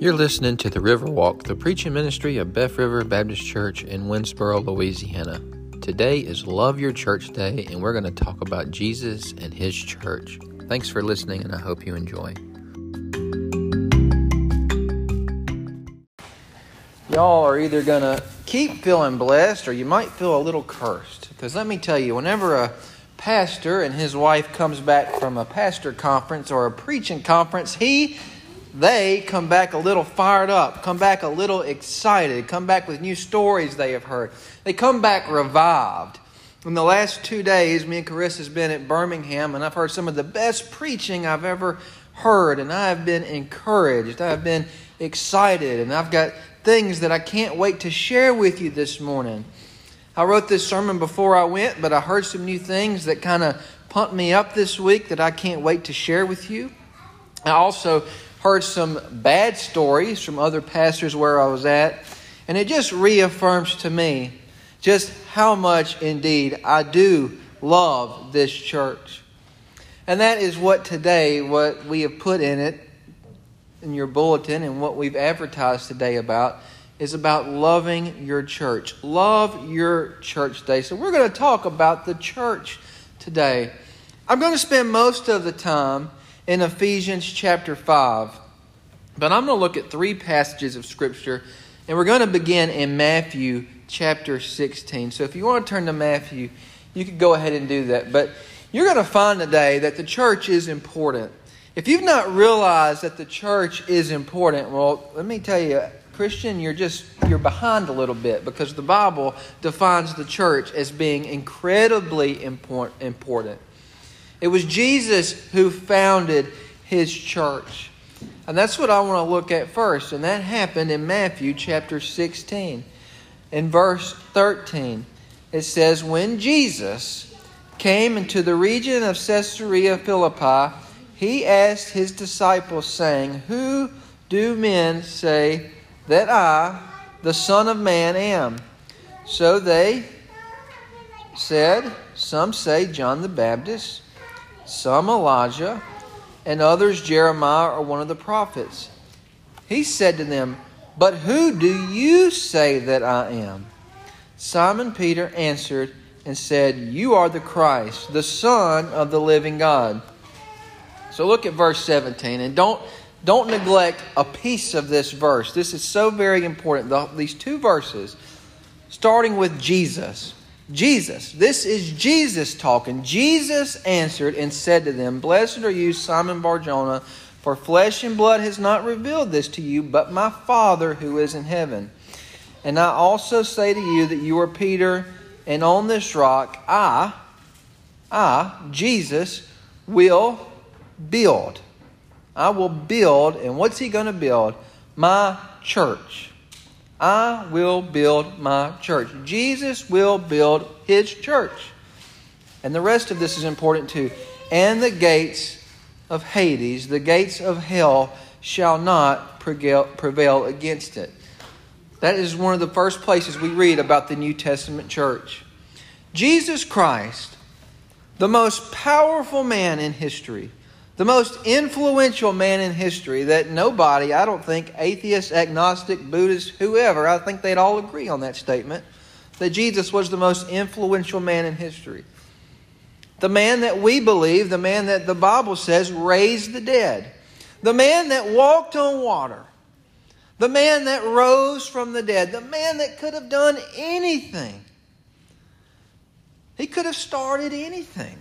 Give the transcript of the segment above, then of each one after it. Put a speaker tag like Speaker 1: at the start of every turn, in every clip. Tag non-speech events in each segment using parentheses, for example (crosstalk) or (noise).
Speaker 1: You're listening to the Riverwalk, the preaching ministry of Beth River Baptist Church in Winnsboro, Louisiana. Today is Love Your Church Day, and we're going to talk about Jesus and His church. Thanks for listening, and I hope you enjoy. Y'all are either going to keep feeling blessed or you might feel a little cursed. Because let me tell you, whenever a pastor and his wife comes back from a pastor conference or a preaching conference, he they come back a little fired up, come back a little excited, come back with new stories they have heard. They come back revived. In the last two days, me and Carissa has been at Birmingham, and I've heard some of the best preaching I've ever heard, and I have been encouraged. I have been excited, and I've got things that I can't wait to share with you this morning. I wrote this sermon before I went, but I heard some new things that kind of pumped me up this week that I can't wait to share with you. I also heard some bad stories from other pastors where I was at, and it just reaffirms to me just how much indeed I do love this church. And that is what today, what we have put in it, in your bulletin, and what we've advertised today about, is about loving your church. Love your church day. So we're going to talk about the church today. I'm going to spend most of the time in Ephesians chapter 5. But I'm going to look at three passages of Scripture, and we're going to begin in Matthew chapter 16. So if you want to turn to Matthew, you could go ahead and do that. But you're going to find today that the church is important. If you've not realized that the church is important, well, let me tell you, Christian, you're just you're behind a little bit because the Bible defines the church as being incredibly important. It was Jesus who founded his church. And that's what I want to look at first. And that happened in Matthew chapter 16. In verse 13, it says, When Jesus came into the region of Caesarea Philippi, he asked his disciples, saying, Who do men say that I, the Son of Man, am? So they said, Some say John the Baptist some Elijah, and others Jeremiah or one of the prophets. He said to them, But who do you say that I am? Simon Peter answered and said, You are the Christ, the Son of the living God. So look at verse 17 and don't don't neglect a piece of this verse. This is so very important. The, these two verses, starting with Jesus. Jesus. This is Jesus talking. Jesus answered and said to them, Blessed are you, Simon Barjona, for flesh and blood has not revealed this to you, but my Father who is in heaven. And I also say to you that you are Peter, and on this rock I, I, Jesus, will build. I will build, and what's he going to build? My church. I will build my church. Jesus will build his church. And the rest of this is important too. And the gates of Hades, the gates of hell, shall not prevail against it. That is one of the first places we read about the New Testament church. Jesus Christ, the most powerful man in history, the most influential man in history that nobody, I don't think, atheist, agnostic, Buddhist, whoever, I think they'd all agree on that statement, that Jesus was the most influential man in history. The man that we believe, the man that the Bible says raised the dead, the man that walked on water, the man that rose from the dead, the man that could have done anything. He could have started anything.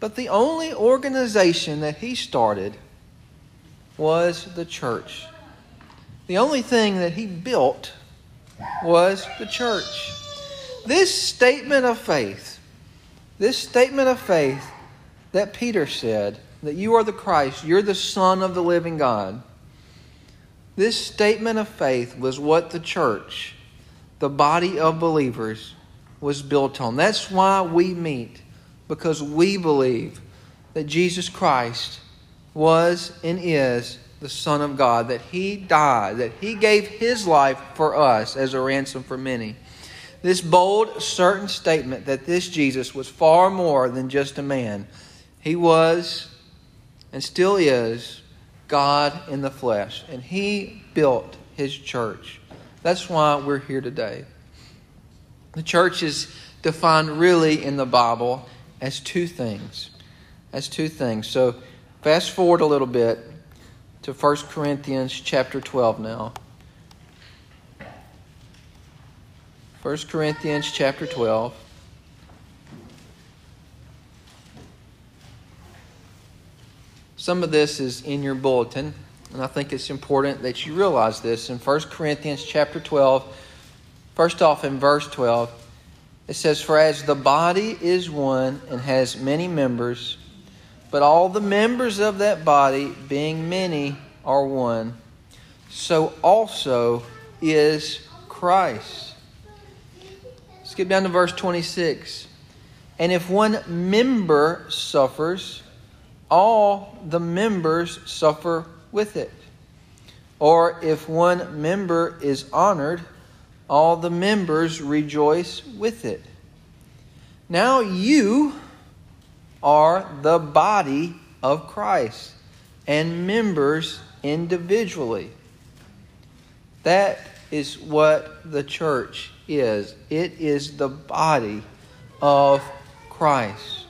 Speaker 1: But the only organization that he started was the church. The only thing that he built was the church. This statement of faith, this statement of faith that Peter said, that you are the Christ, you're the Son of the living God, this statement of faith was what the church, the body of believers, was built on. That's why we meet because we believe that Jesus Christ was and is the Son of God, that He died, that He gave His life for us as a ransom for many. This bold, certain statement that this Jesus was far more than just a man. He was and still is God in the flesh, and He built His church. That's why we're here today. The church is defined really in the Bible as two things. As two things. So fast forward a little bit to 1 Corinthians chapter 12 now. 1 Corinthians chapter 12. Some of this is in your bulletin, and I think it's important that you realize this. In 1 Corinthians chapter 12, first off in verse 12, it says, For as the body is one and has many members, but all the members of that body, being many, are one, so also is Christ. Skip down to verse 26. And if one member suffers, all the members suffer with it. Or if one member is honored, all the members rejoice with it. Now you are the body of Christ and members individually. That is what the church is it is the body of Christ.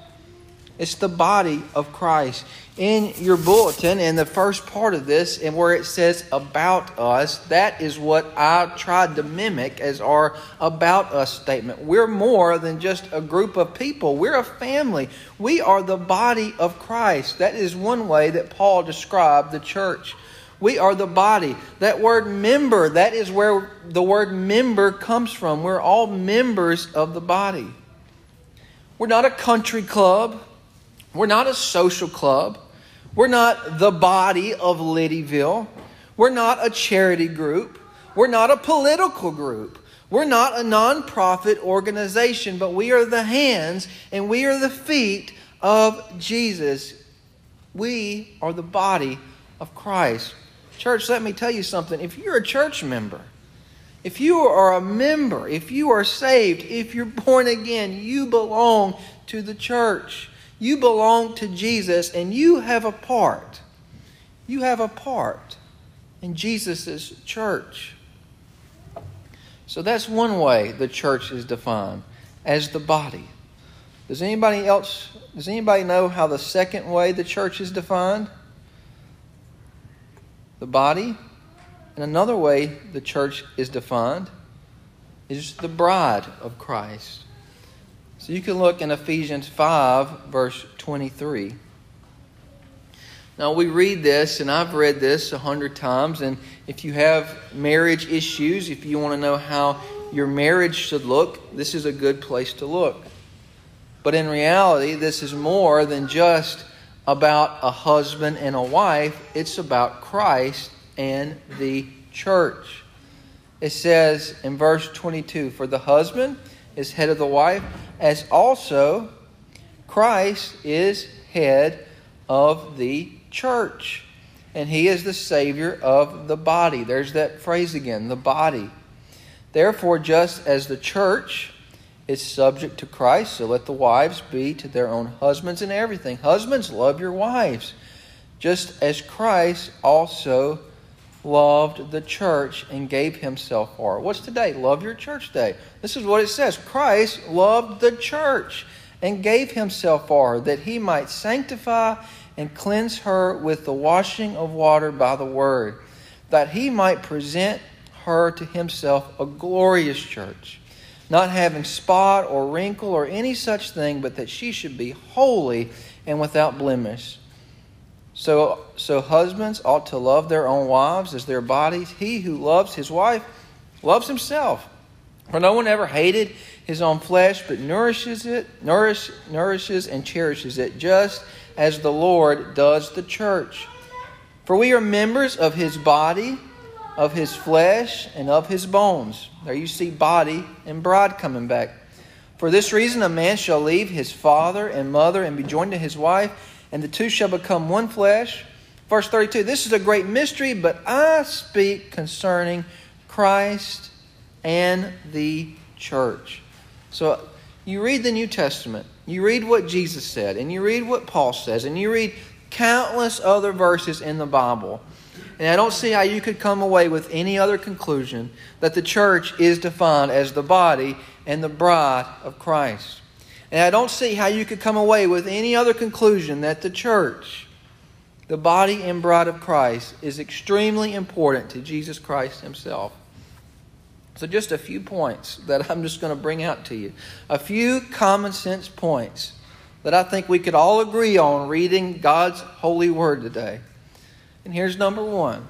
Speaker 1: It's the body of Christ. In your bulletin, in the first part of this, and where it says about us, that is what I tried to mimic as our about us statement. We're more than just a group of people, we're a family. We are the body of Christ. That is one way that Paul described the church. We are the body. That word member, that is where the word member comes from. We're all members of the body. We're not a country club. We're not a social club. We're not the body of Liddieville. We're not a charity group. We're not a political group. We're not a nonprofit organization, but we are the hands and we are the feet of Jesus. We are the body of Christ. Church, let me tell you something. If you're a church member, if you are a member, if you are saved, if you're born again, you belong to the church. You belong to Jesus and you have a part. You have a part in Jesus' church. So that's one way the church is defined as the body. Does anybody else does anybody know how the second way the church is defined? The body. And another way the church is defined is the bride of Christ. So you can look in Ephesians 5, verse 23. Now, we read this, and I've read this a hundred times. And if you have marriage issues, if you want to know how your marriage should look, this is a good place to look. But in reality, this is more than just about a husband and a wife, it's about Christ and the church. It says in verse 22 For the husband is head of the wife, as also Christ is head of the church. And he is the Savior of the body. There's that phrase again the body. Therefore, just as the church is subject to Christ, so let the wives be to their own husbands in everything. Husbands, love your wives, just as Christ also loved the church and gave himself for her. What's today? Love your church day. This is what it says Christ loved the church and gave himself for her that he might sanctify and cleanse her with the washing of water by the word, that he might present her to himself a glorious church, not having spot or wrinkle or any such thing, but that she should be holy and without blemish. So, so husbands ought to love their own wives as their bodies. He who loves his wife loves himself. For no one ever hated his own flesh, but nourishes it, nourish, nourishes and cherishes it, just as the Lord does the church. For we are members of his body, of his flesh, and of his bones. There you see body and bride coming back. For this reason, a man shall leave his father and mother and be joined to his wife and the two shall become one flesh. Verse 32 This is a great mystery, but I speak concerning Christ and the church. So you read the New Testament, you read what Jesus said, and you read what Paul says, and you read countless other verses in the Bible. And I don't see how you could come away with any other conclusion that the church is defined as the body and the bride of Christ. And I don't see how you could come away with any other conclusion that the church, the body and bride of Christ, is extremely important to Jesus Christ Himself. So, just a few points that I'm just going to bring out to you. A few common sense points that I think we could all agree on reading God's holy word today. And here's number one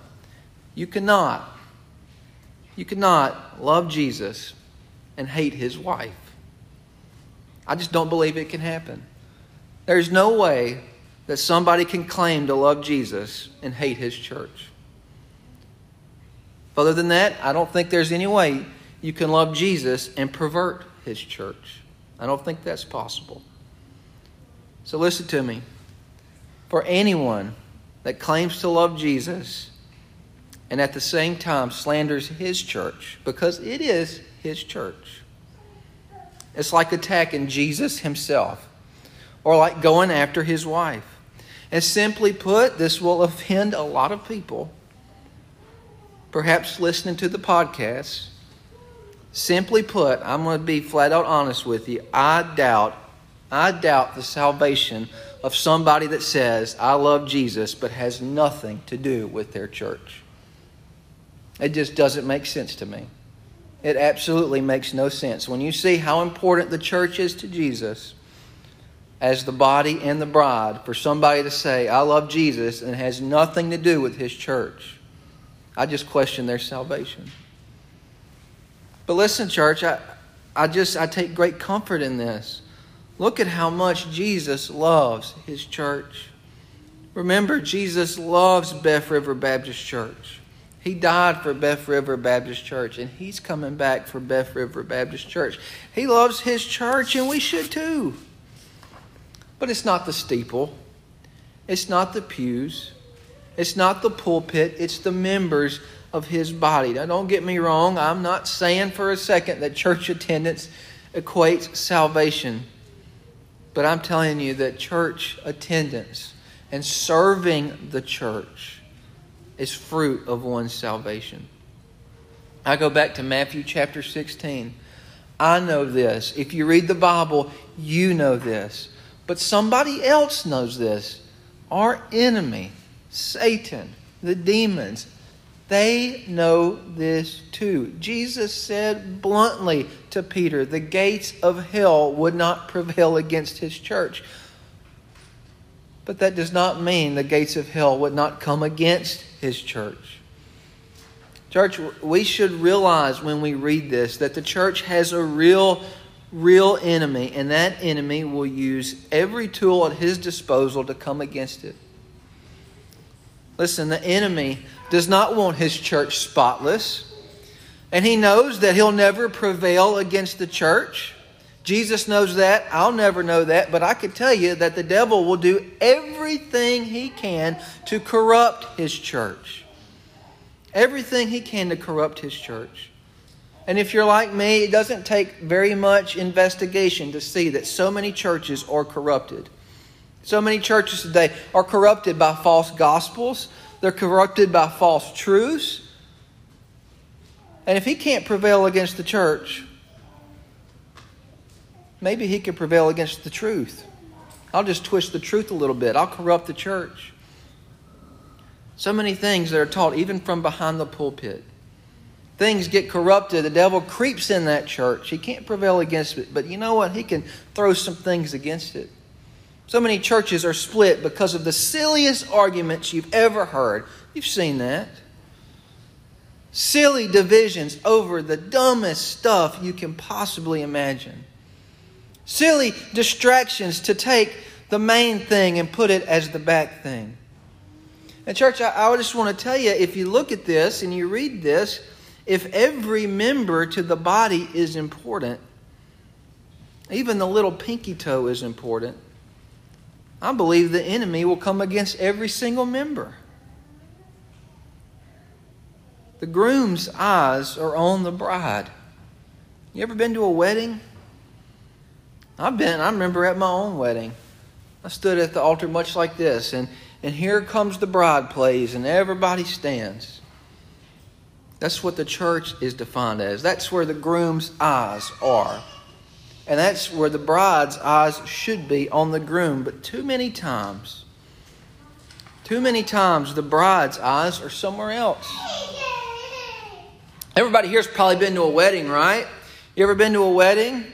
Speaker 1: you cannot, you cannot love Jesus and hate his wife. I just don't believe it can happen. There's no way that somebody can claim to love Jesus and hate his church. Other than that, I don't think there's any way you can love Jesus and pervert his church. I don't think that's possible. So listen to me. For anyone that claims to love Jesus and at the same time slanders his church, because it is his church, it's like attacking Jesus himself or like going after his wife. And simply put, this will offend a lot of people, perhaps listening to the podcast. Simply put, I'm going to be flat out honest with you. I doubt, I doubt the salvation of somebody that says, I love Jesus, but has nothing to do with their church. It just doesn't make sense to me. It absolutely makes no sense. When you see how important the church is to Jesus as the body and the bride, for somebody to say, I love Jesus, and it has nothing to do with his church, I just question their salvation. But listen, church, I, I just I take great comfort in this. Look at how much Jesus loves his church. Remember, Jesus loves Beth River Baptist Church. He died for Beth River Baptist Church, and He's coming back for Beth River Baptist Church. He loves His church, and we should too. But it's not the steeple, it's not the pews, it's not the pulpit, it's the members of His body. Now, don't get me wrong, I'm not saying for a second that church attendance equates salvation. But I'm telling you that church attendance and serving the church is fruit of one's salvation. I go back to Matthew chapter 16. I know this. If you read the Bible, you know this. But somebody else knows this. Our enemy, Satan, the demons, they know this too. Jesus said bluntly to Peter, The gates of hell would not prevail against his church. But that does not mean the gates of hell would not come against his church. Church, we should realize when we read this that the church has a real, real enemy, and that enemy will use every tool at his disposal to come against it. Listen, the enemy does not want his church spotless, and he knows that he'll never prevail against the church. Jesus knows that. I'll never know that. But I can tell you that the devil will do everything he can to corrupt his church. Everything he can to corrupt his church. And if you're like me, it doesn't take very much investigation to see that so many churches are corrupted. So many churches today are corrupted by false gospels, they're corrupted by false truths. And if he can't prevail against the church, maybe he could prevail against the truth. I'll just twist the truth a little bit. I'll corrupt the church. So many things that are taught, even from behind the pulpit. Things get corrupted. The devil creeps in that church. He can't prevail against it. But you know what? He can throw some things against it. So many churches are split because of the silliest arguments you've ever heard. You've seen that. Silly divisions over the dumbest stuff you can possibly imagine silly distractions to take the main thing and put it as the back thing. And, church, I, I just want to tell you if you look at this and you read this, if every member to the body is important, even the little pinky toe is important, I believe the enemy will come against every single member. The groom's eyes are on the bride. You ever been to a wedding? I've been, I remember at my own wedding. I stood at the altar much like this, and, and here comes the bride plays, and everybody stands. That's what the church is defined as. That's where the groom's eyes are. And that's where the bride's eyes should be on the groom. But too many times, too many times, the bride's eyes are somewhere else. Everybody here's probably been to a wedding, right? You ever been to a wedding?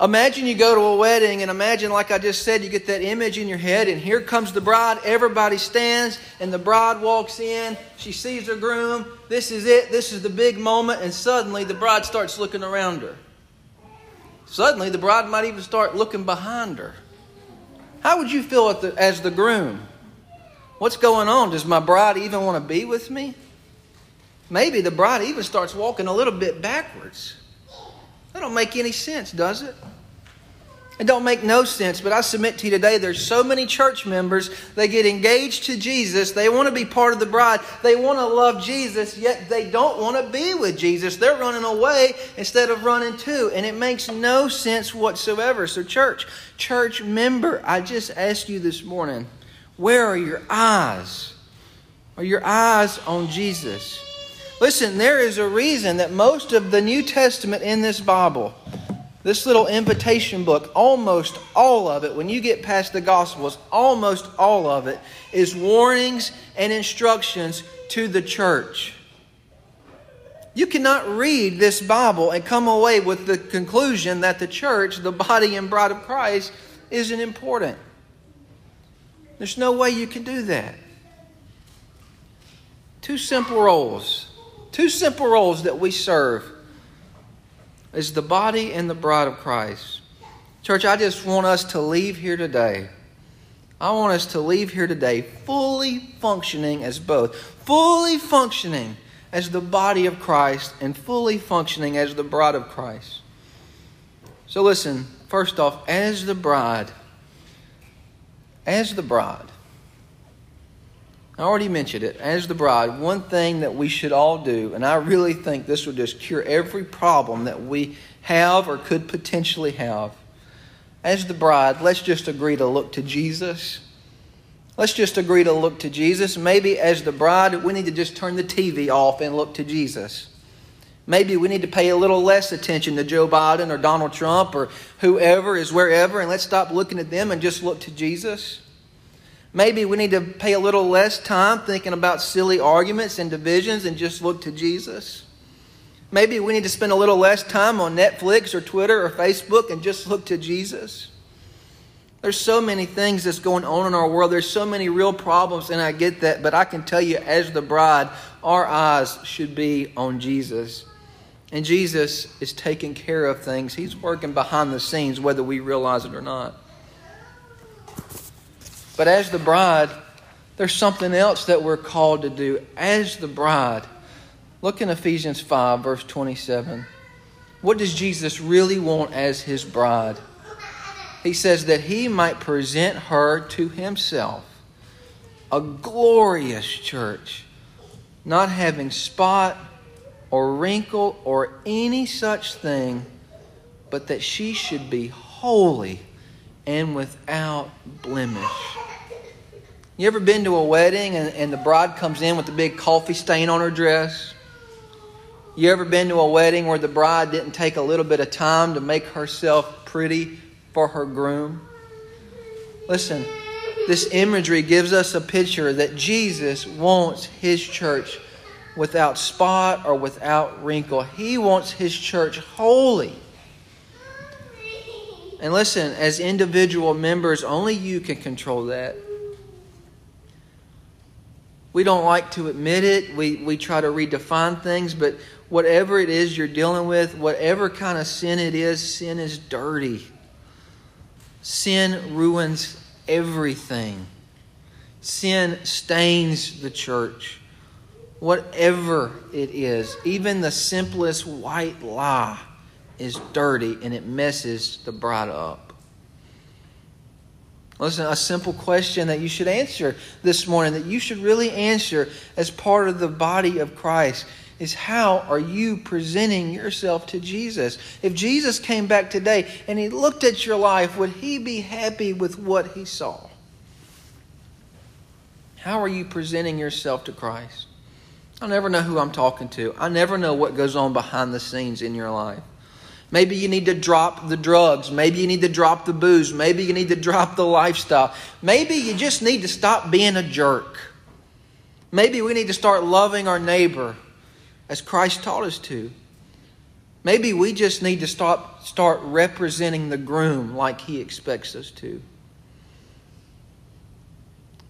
Speaker 1: Imagine you go to a wedding, and imagine, like I just said, you get that image in your head, and here comes the bride. Everybody stands, and the bride walks in. She sees her groom. This is it. This is the big moment, and suddenly the bride starts looking around her. Suddenly, the bride might even start looking behind her. How would you feel the, as the groom? What's going on? Does my bride even want to be with me? Maybe the bride even starts walking a little bit backwards. That don't make any sense, does it? It don't make no sense, but I submit to you today there's so many church members, they get engaged to Jesus, they want to be part of the bride, they want to love Jesus, yet they don't want to be with Jesus. They're running away instead of running to, and it makes no sense whatsoever. So church, church member, I just ask you this morning, where are your eyes? Are your eyes on Jesus? Listen, there is a reason that most of the New Testament in this Bible this little invitation book, almost all of it, when you get past the Gospels, almost all of it is warnings and instructions to the church. You cannot read this Bible and come away with the conclusion that the church, the body and bride of Christ, isn't important. There's no way you can do that. Two simple roles. Two simple roles that we serve is the body and the bride of Christ. Church, I just want us to leave here today. I want us to leave here today fully functioning as both, fully functioning as the body of Christ and fully functioning as the bride of Christ. So, listen, first off, as the bride, as the bride, I already mentioned it. As the bride, one thing that we should all do, and I really think this would just cure every problem that we have or could potentially have. As the bride, let's just agree to look to Jesus. Let's just agree to look to Jesus. Maybe as the bride, we need to just turn the TV off and look to Jesus. Maybe we need to pay a little less attention to Joe Biden or Donald Trump or whoever is wherever, and let's stop looking at them and just look to Jesus. Maybe we need to pay a little less time thinking about silly arguments and divisions and just look to Jesus. Maybe we need to spend a little less time on Netflix or Twitter or Facebook and just look to Jesus. There's so many things that's going on in our world. There's so many real problems, and I get that. But I can tell you, as the bride, our eyes should be on Jesus. And Jesus is taking care of things, He's working behind the scenes, whether we realize it or not. But as the bride, there's something else that we're called to do as the bride. Look in Ephesians 5, verse 27. What does Jesus really want as his bride? He says that he might present her to himself, a glorious church, not having spot or wrinkle or any such thing, but that she should be holy and without blemish. You ever been to a wedding and, and the bride comes in with a big coffee stain on her dress? You ever been to a wedding where the bride didn't take a little bit of time to make herself pretty for her groom? Listen, this imagery gives us a picture that Jesus wants his church without spot or without wrinkle. He wants his church holy. And listen, as individual members, only you can control that. We don't like to admit it. We, we try to redefine things, but whatever it is you're dealing with, whatever kind of sin it is, sin is dirty. Sin ruins everything. Sin stains the church. Whatever it is, even the simplest white lie is dirty and it messes the bride up. Listen, a simple question that you should answer this morning, that you should really answer as part of the body of Christ, is how are you presenting yourself to Jesus? If Jesus came back today and he looked at your life, would he be happy with what he saw? How are you presenting yourself to Christ? I never know who I'm talking to. I never know what goes on behind the scenes in your life. Maybe you need to drop the drugs. Maybe you need to drop the booze. Maybe you need to (laughs) drop the lifestyle. Maybe you just need to stop being a jerk. Maybe we need to start loving our neighbor as Christ taught us to. Maybe we just need to stop, start representing the groom like he expects us to.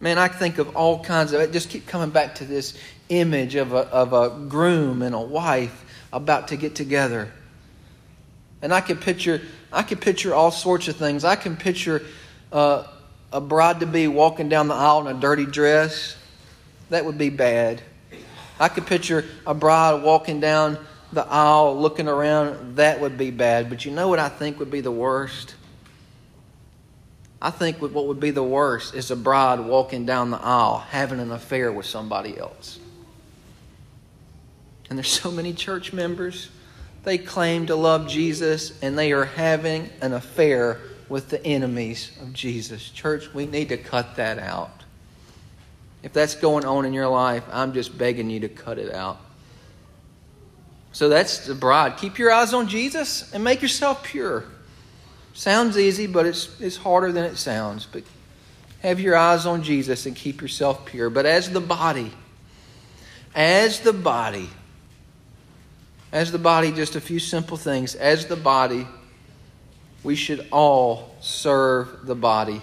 Speaker 1: Man, I think of all kinds of, it. just keep coming back to this image of a, of a groom and a wife about to get together. And I can picture, I can picture all sorts of things. I can picture uh, a bride to be walking down the aisle in a dirty dress. That would be bad. I could picture a bride walking down the aisle looking around. That would be bad. But you know what I think would be the worst? I think what would be the worst is a bride walking down the aisle having an affair with somebody else. And there's so many church members they claim to love Jesus and they are having an affair with the enemies of Jesus. Church, we need to cut that out. If that's going on in your life, I'm just begging you to cut it out. So that's the bride. Keep your eyes on Jesus and make yourself pure. Sounds easy, but it's, it's harder than it sounds. But have your eyes on Jesus and keep yourself pure. But as the body, as the body, as the body, just a few simple things. As the body, we should all serve the body.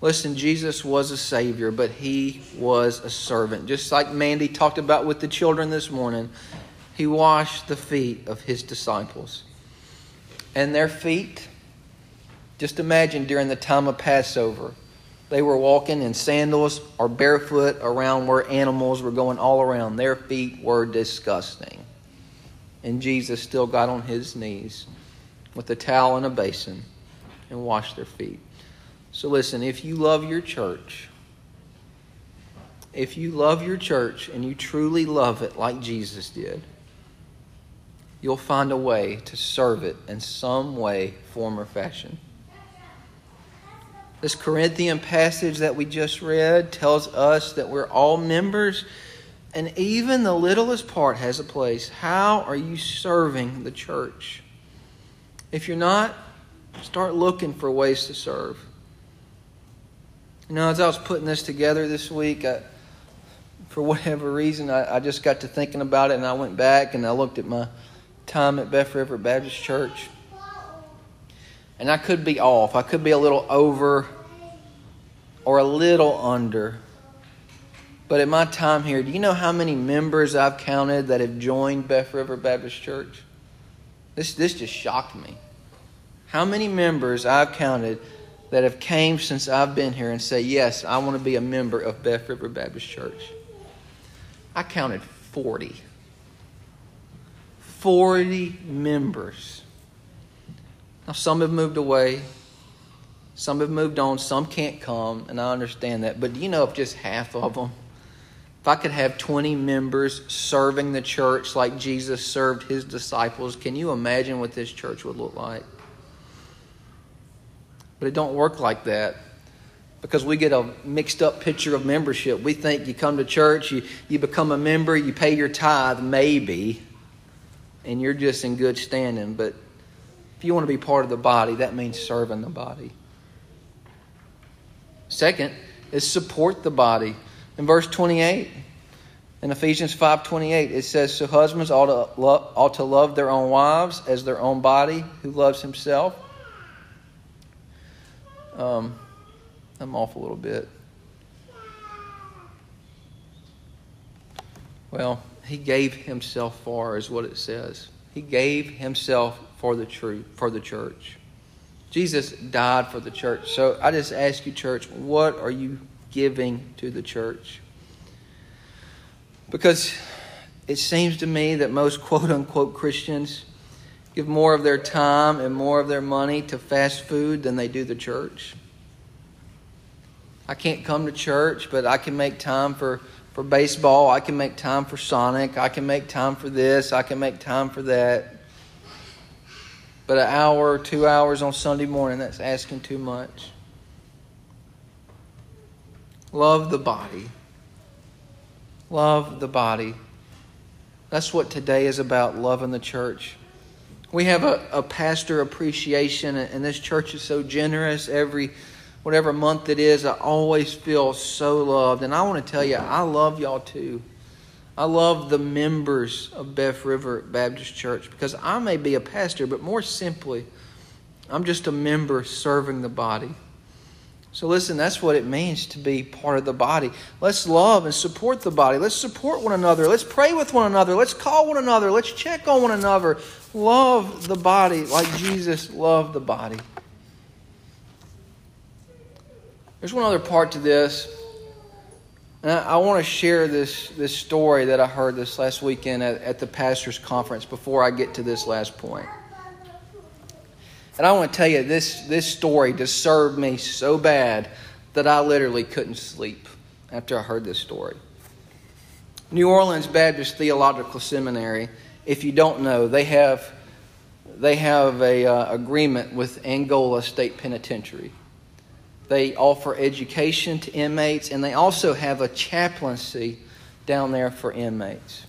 Speaker 1: Listen, Jesus was a Savior, but He was a servant. Just like Mandy talked about with the children this morning, He washed the feet of His disciples. And their feet, just imagine during the time of Passover, they were walking in sandals or barefoot around where animals were going all around. Their feet were disgusting. And Jesus still got on his knees with a towel and a basin and washed their feet. So listen, if you love your church, if you love your church and you truly love it like Jesus did, you'll find a way to serve it in some way, form, or fashion. This Corinthian passage that we just read tells us that we're all members and even the littlest part has a place. How are you serving the church? If you're not, start looking for ways to serve. You know, as I was putting this together this week, I, for whatever reason, I, I, just got to thinking about it and I went back and I looked at my time at Beth River Baptist Church. And I could be off. I could be a little over or a little under but in my time here, do you know how many members I've counted that have joined Beth River Baptist Church? This, this just shocked me. How many members I've counted that have came since I've been here and say, yes, I want to be a member of Beth River Baptist Church. I counted 40. 40 members. Now, some have moved away, some have moved on, some can't come, and I understand that. But do you know if just half of them if I could have 20 members serving the church like Jesus served his disciples, can you imagine what this church would look like? But it don't work like that because we get a mixed up picture of membership. We think you come to church, you, you become a member, you pay your tithe, maybe, and you're just in good standing. But if you want to be part of the body, that means serving the body. Second is support the body. In verse 28, in Ephesians 5:28, it says, "So husbands ought to, lo- ought to love their own wives as their own body, who loves himself." Um, I'm off a little bit. Well, he gave himself for, is what it says. He gave himself for the truth, for the church. Jesus died for the church. So I just ask you, church, what are you giving to the church. Because it seems to me that most quote unquote Christians give more of their time and more of their money to fast food than they do the church. I can't come to church, but I can make time for, for baseball. I can make time for Sonic. I can make time for this. I can make time for that. But an hour, two hours on Sunday morning, that's asking too much. Love the body. Love the body. That's what today is about loving the church. We have a, a pastor appreciation, and this church is so generous every whatever month it is. I always feel so loved. And I want to tell you, I love y'all too. I love the members of Beth River Baptist Church because I may be a pastor, but more simply, I'm just a member serving the body. So, listen, that's what it means to be part of the body. Let's love and support the body. Let's support one another. Let's pray with one another. Let's call one another. Let's check on one another. Love the body like Jesus loved the body. There's one other part to this. And I, want to share this, this story that I heard this last weekend at, at the pastor's conference before I get to this last point. And I want to tell you, this, this story disturbed me so bad that I literally couldn't sleep after I heard this story. New Orleans Baptist Theological Seminary, if you don't know, they have, they have a uh, agreement with Angola State Penitentiary. They offer education to inmates, and they also have a chaplaincy down there for inmates.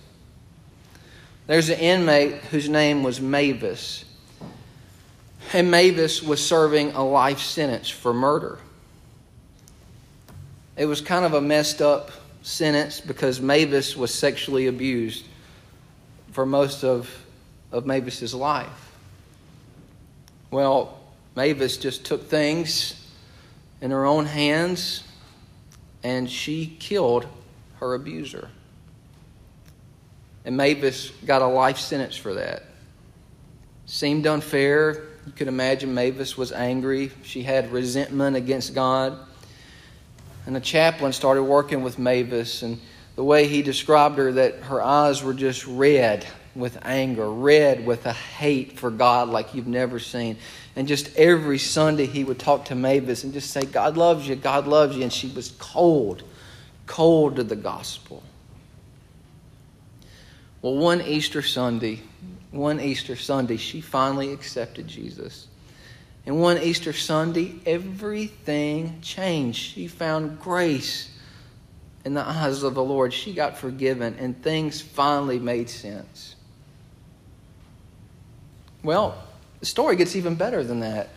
Speaker 1: There's an inmate whose name was Mavis. And Mavis was serving a life sentence for murder. It was kind of a messed up sentence because Mavis was sexually abused for most of, of Mavis's life. Well, Mavis just took things in her own hands and she killed her abuser. And Mavis got a life sentence for that. Seemed unfair. You could imagine Mavis was angry. She had resentment against God. And the chaplain started working with Mavis, and the way he described her, that her eyes were just red with anger, red with a hate for God like you've never seen. And just every Sunday he would talk to Mavis and just say, God loves you, God loves you. And she was cold, cold to the gospel. Well, one Easter Sunday, one Easter Sunday, she finally accepted Jesus. And one Easter Sunday, everything changed. She found grace in the eyes of the Lord. She got forgiven, and things finally made sense. Well, the story gets even better than that.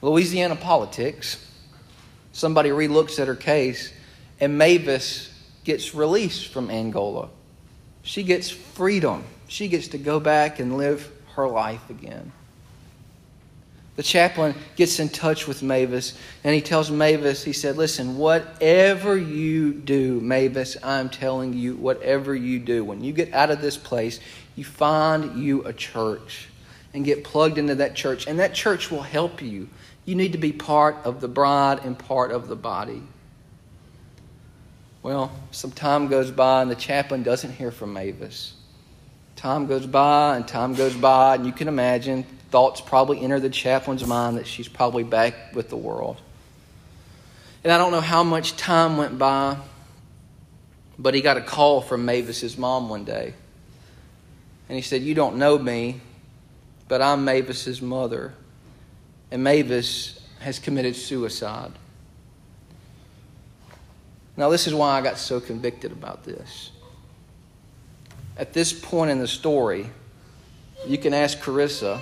Speaker 1: Louisiana politics. Somebody relooks at her case, and Mavis gets released from Angola. She gets freedom. She gets to go back and live her life again. The chaplain gets in touch with Mavis and he tells Mavis, he said, Listen, whatever you do, Mavis, I'm telling you, whatever you do, when you get out of this place, you find you a church and get plugged into that church, and that church will help you. You need to be part of the bride and part of the body. Well, some time goes by and the chaplain doesn't hear from Mavis. Time goes by and time goes by, and you can imagine thoughts probably enter the chaplain's mind that she's probably back with the world. And I don't know how much time went by, but he got a call from Mavis's mom one day. And he said, You don't know me, but I'm Mavis's mother. And Mavis has committed suicide. Now, this is why I got so convicted about this. At this point in the story, you can ask Carissa.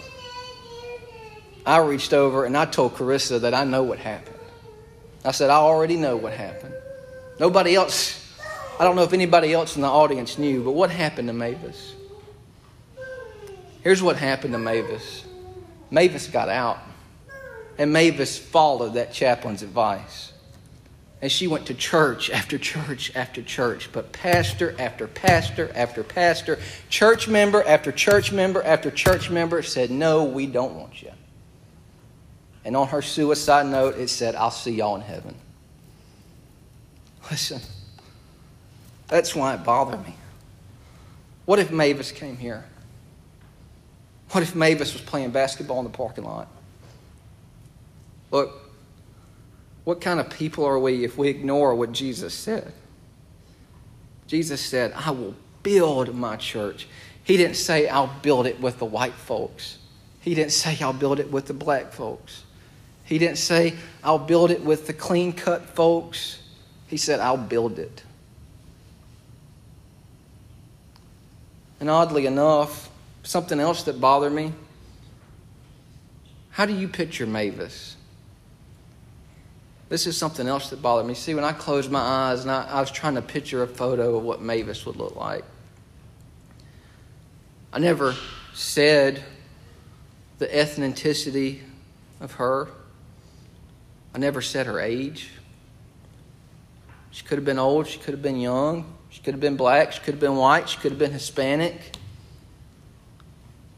Speaker 1: I reached over and I told Carissa that I know what happened. I said, I already know what happened. Nobody else, I don't know if anybody else in the audience knew, but what happened to Mavis? Here's what happened to Mavis Mavis got out, and Mavis followed that chaplain's advice. And she went to church after church after church, but pastor after pastor after pastor, church member after church member after church member said, No, we don't want you. And on her suicide note, it said, I'll see y'all in heaven. Listen, that's why it bothered me. What if Mavis came here? What if Mavis was playing basketball in the parking lot? Look, what kind of people are we if we ignore what Jesus said? Jesus said, I will build my church. He didn't say, I'll build it with the white folks. He didn't say, I'll build it with the black folks. He didn't say, I'll build it with the clean cut folks. He said, I'll build it. And oddly enough, something else that bothered me how do you picture Mavis? This is something else that bothered me. See, when I closed my eyes and I, I was trying to picture a photo of what Mavis would look like, I never said the ethnicity of her. I never said her age. She could have been old, she could have been young, she could have been black, she could have been white, she could have been Hispanic.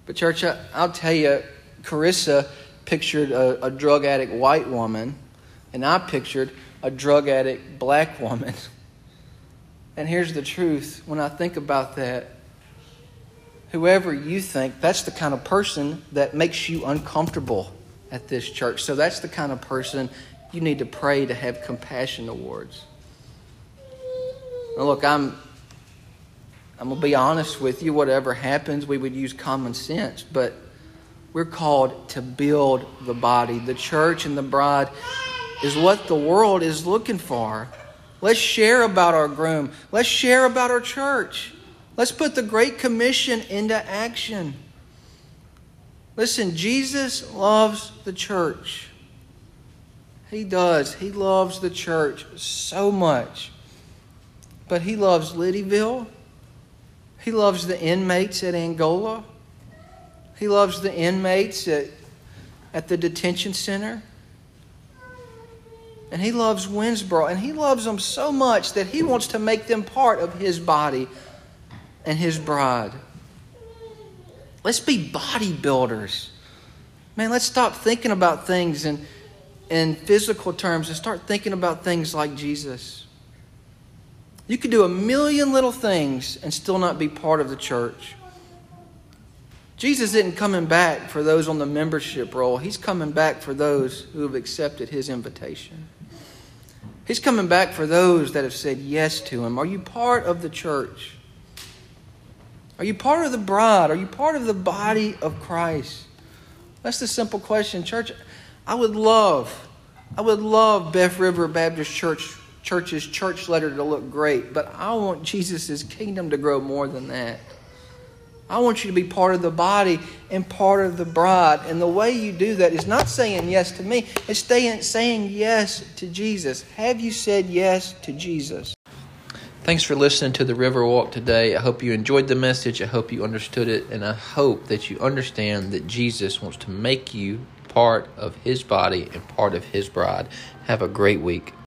Speaker 1: But, church, I, will tell you, Carissa pictured a, a drug addict white woman, and I pictured a drug addict black woman. And here's the truth when I think about that, whoever you think, that's the kind of person that makes you uncomfortable at this church. So that's the kind of person you need to pray to have compassion towards. Now, look, I'm I'm going to be honest with you. Whatever happens, we would use common sense, but we're called to build the body. The church and the bride is what the world is looking for. Let's share about our groom. Let's share about our church. Let's put the Great Commission into action. Listen, Jesus loves the church. He does. He loves the church so much. But he loves Liddieville. He loves the inmates at Angola. He loves the inmates at, at the detention center. And he loves Winnsboro. And he loves them so much that he wants to make them part of his body and his bride. Let's be bodybuilders. Man, let's stop thinking about things in, in physical terms and start thinking about things like Jesus. You could do a million little things and still not be part of the church. Jesus isn't coming back for those on the membership roll. He's coming back for those who have accepted his invitation. He's coming back for those that have said yes to him. Are you part of the church? Are you part of the bride? Are you part of the body of Christ? That's the simple question. Church, I would love, I would love Boeuf River Baptist Church Church's church letter to look great, but I want Jesus' kingdom to grow more than that. I want you to be part of the body and part of the bride. And the way you do that is not saying yes to me, it's saying yes to Jesus. Have you said yes to Jesus? Thanks for listening to the River Walk today. I hope you enjoyed the message. I hope you understood it. And I hope that you understand that Jesus wants to make you part of his body and part of his bride. Have a great week.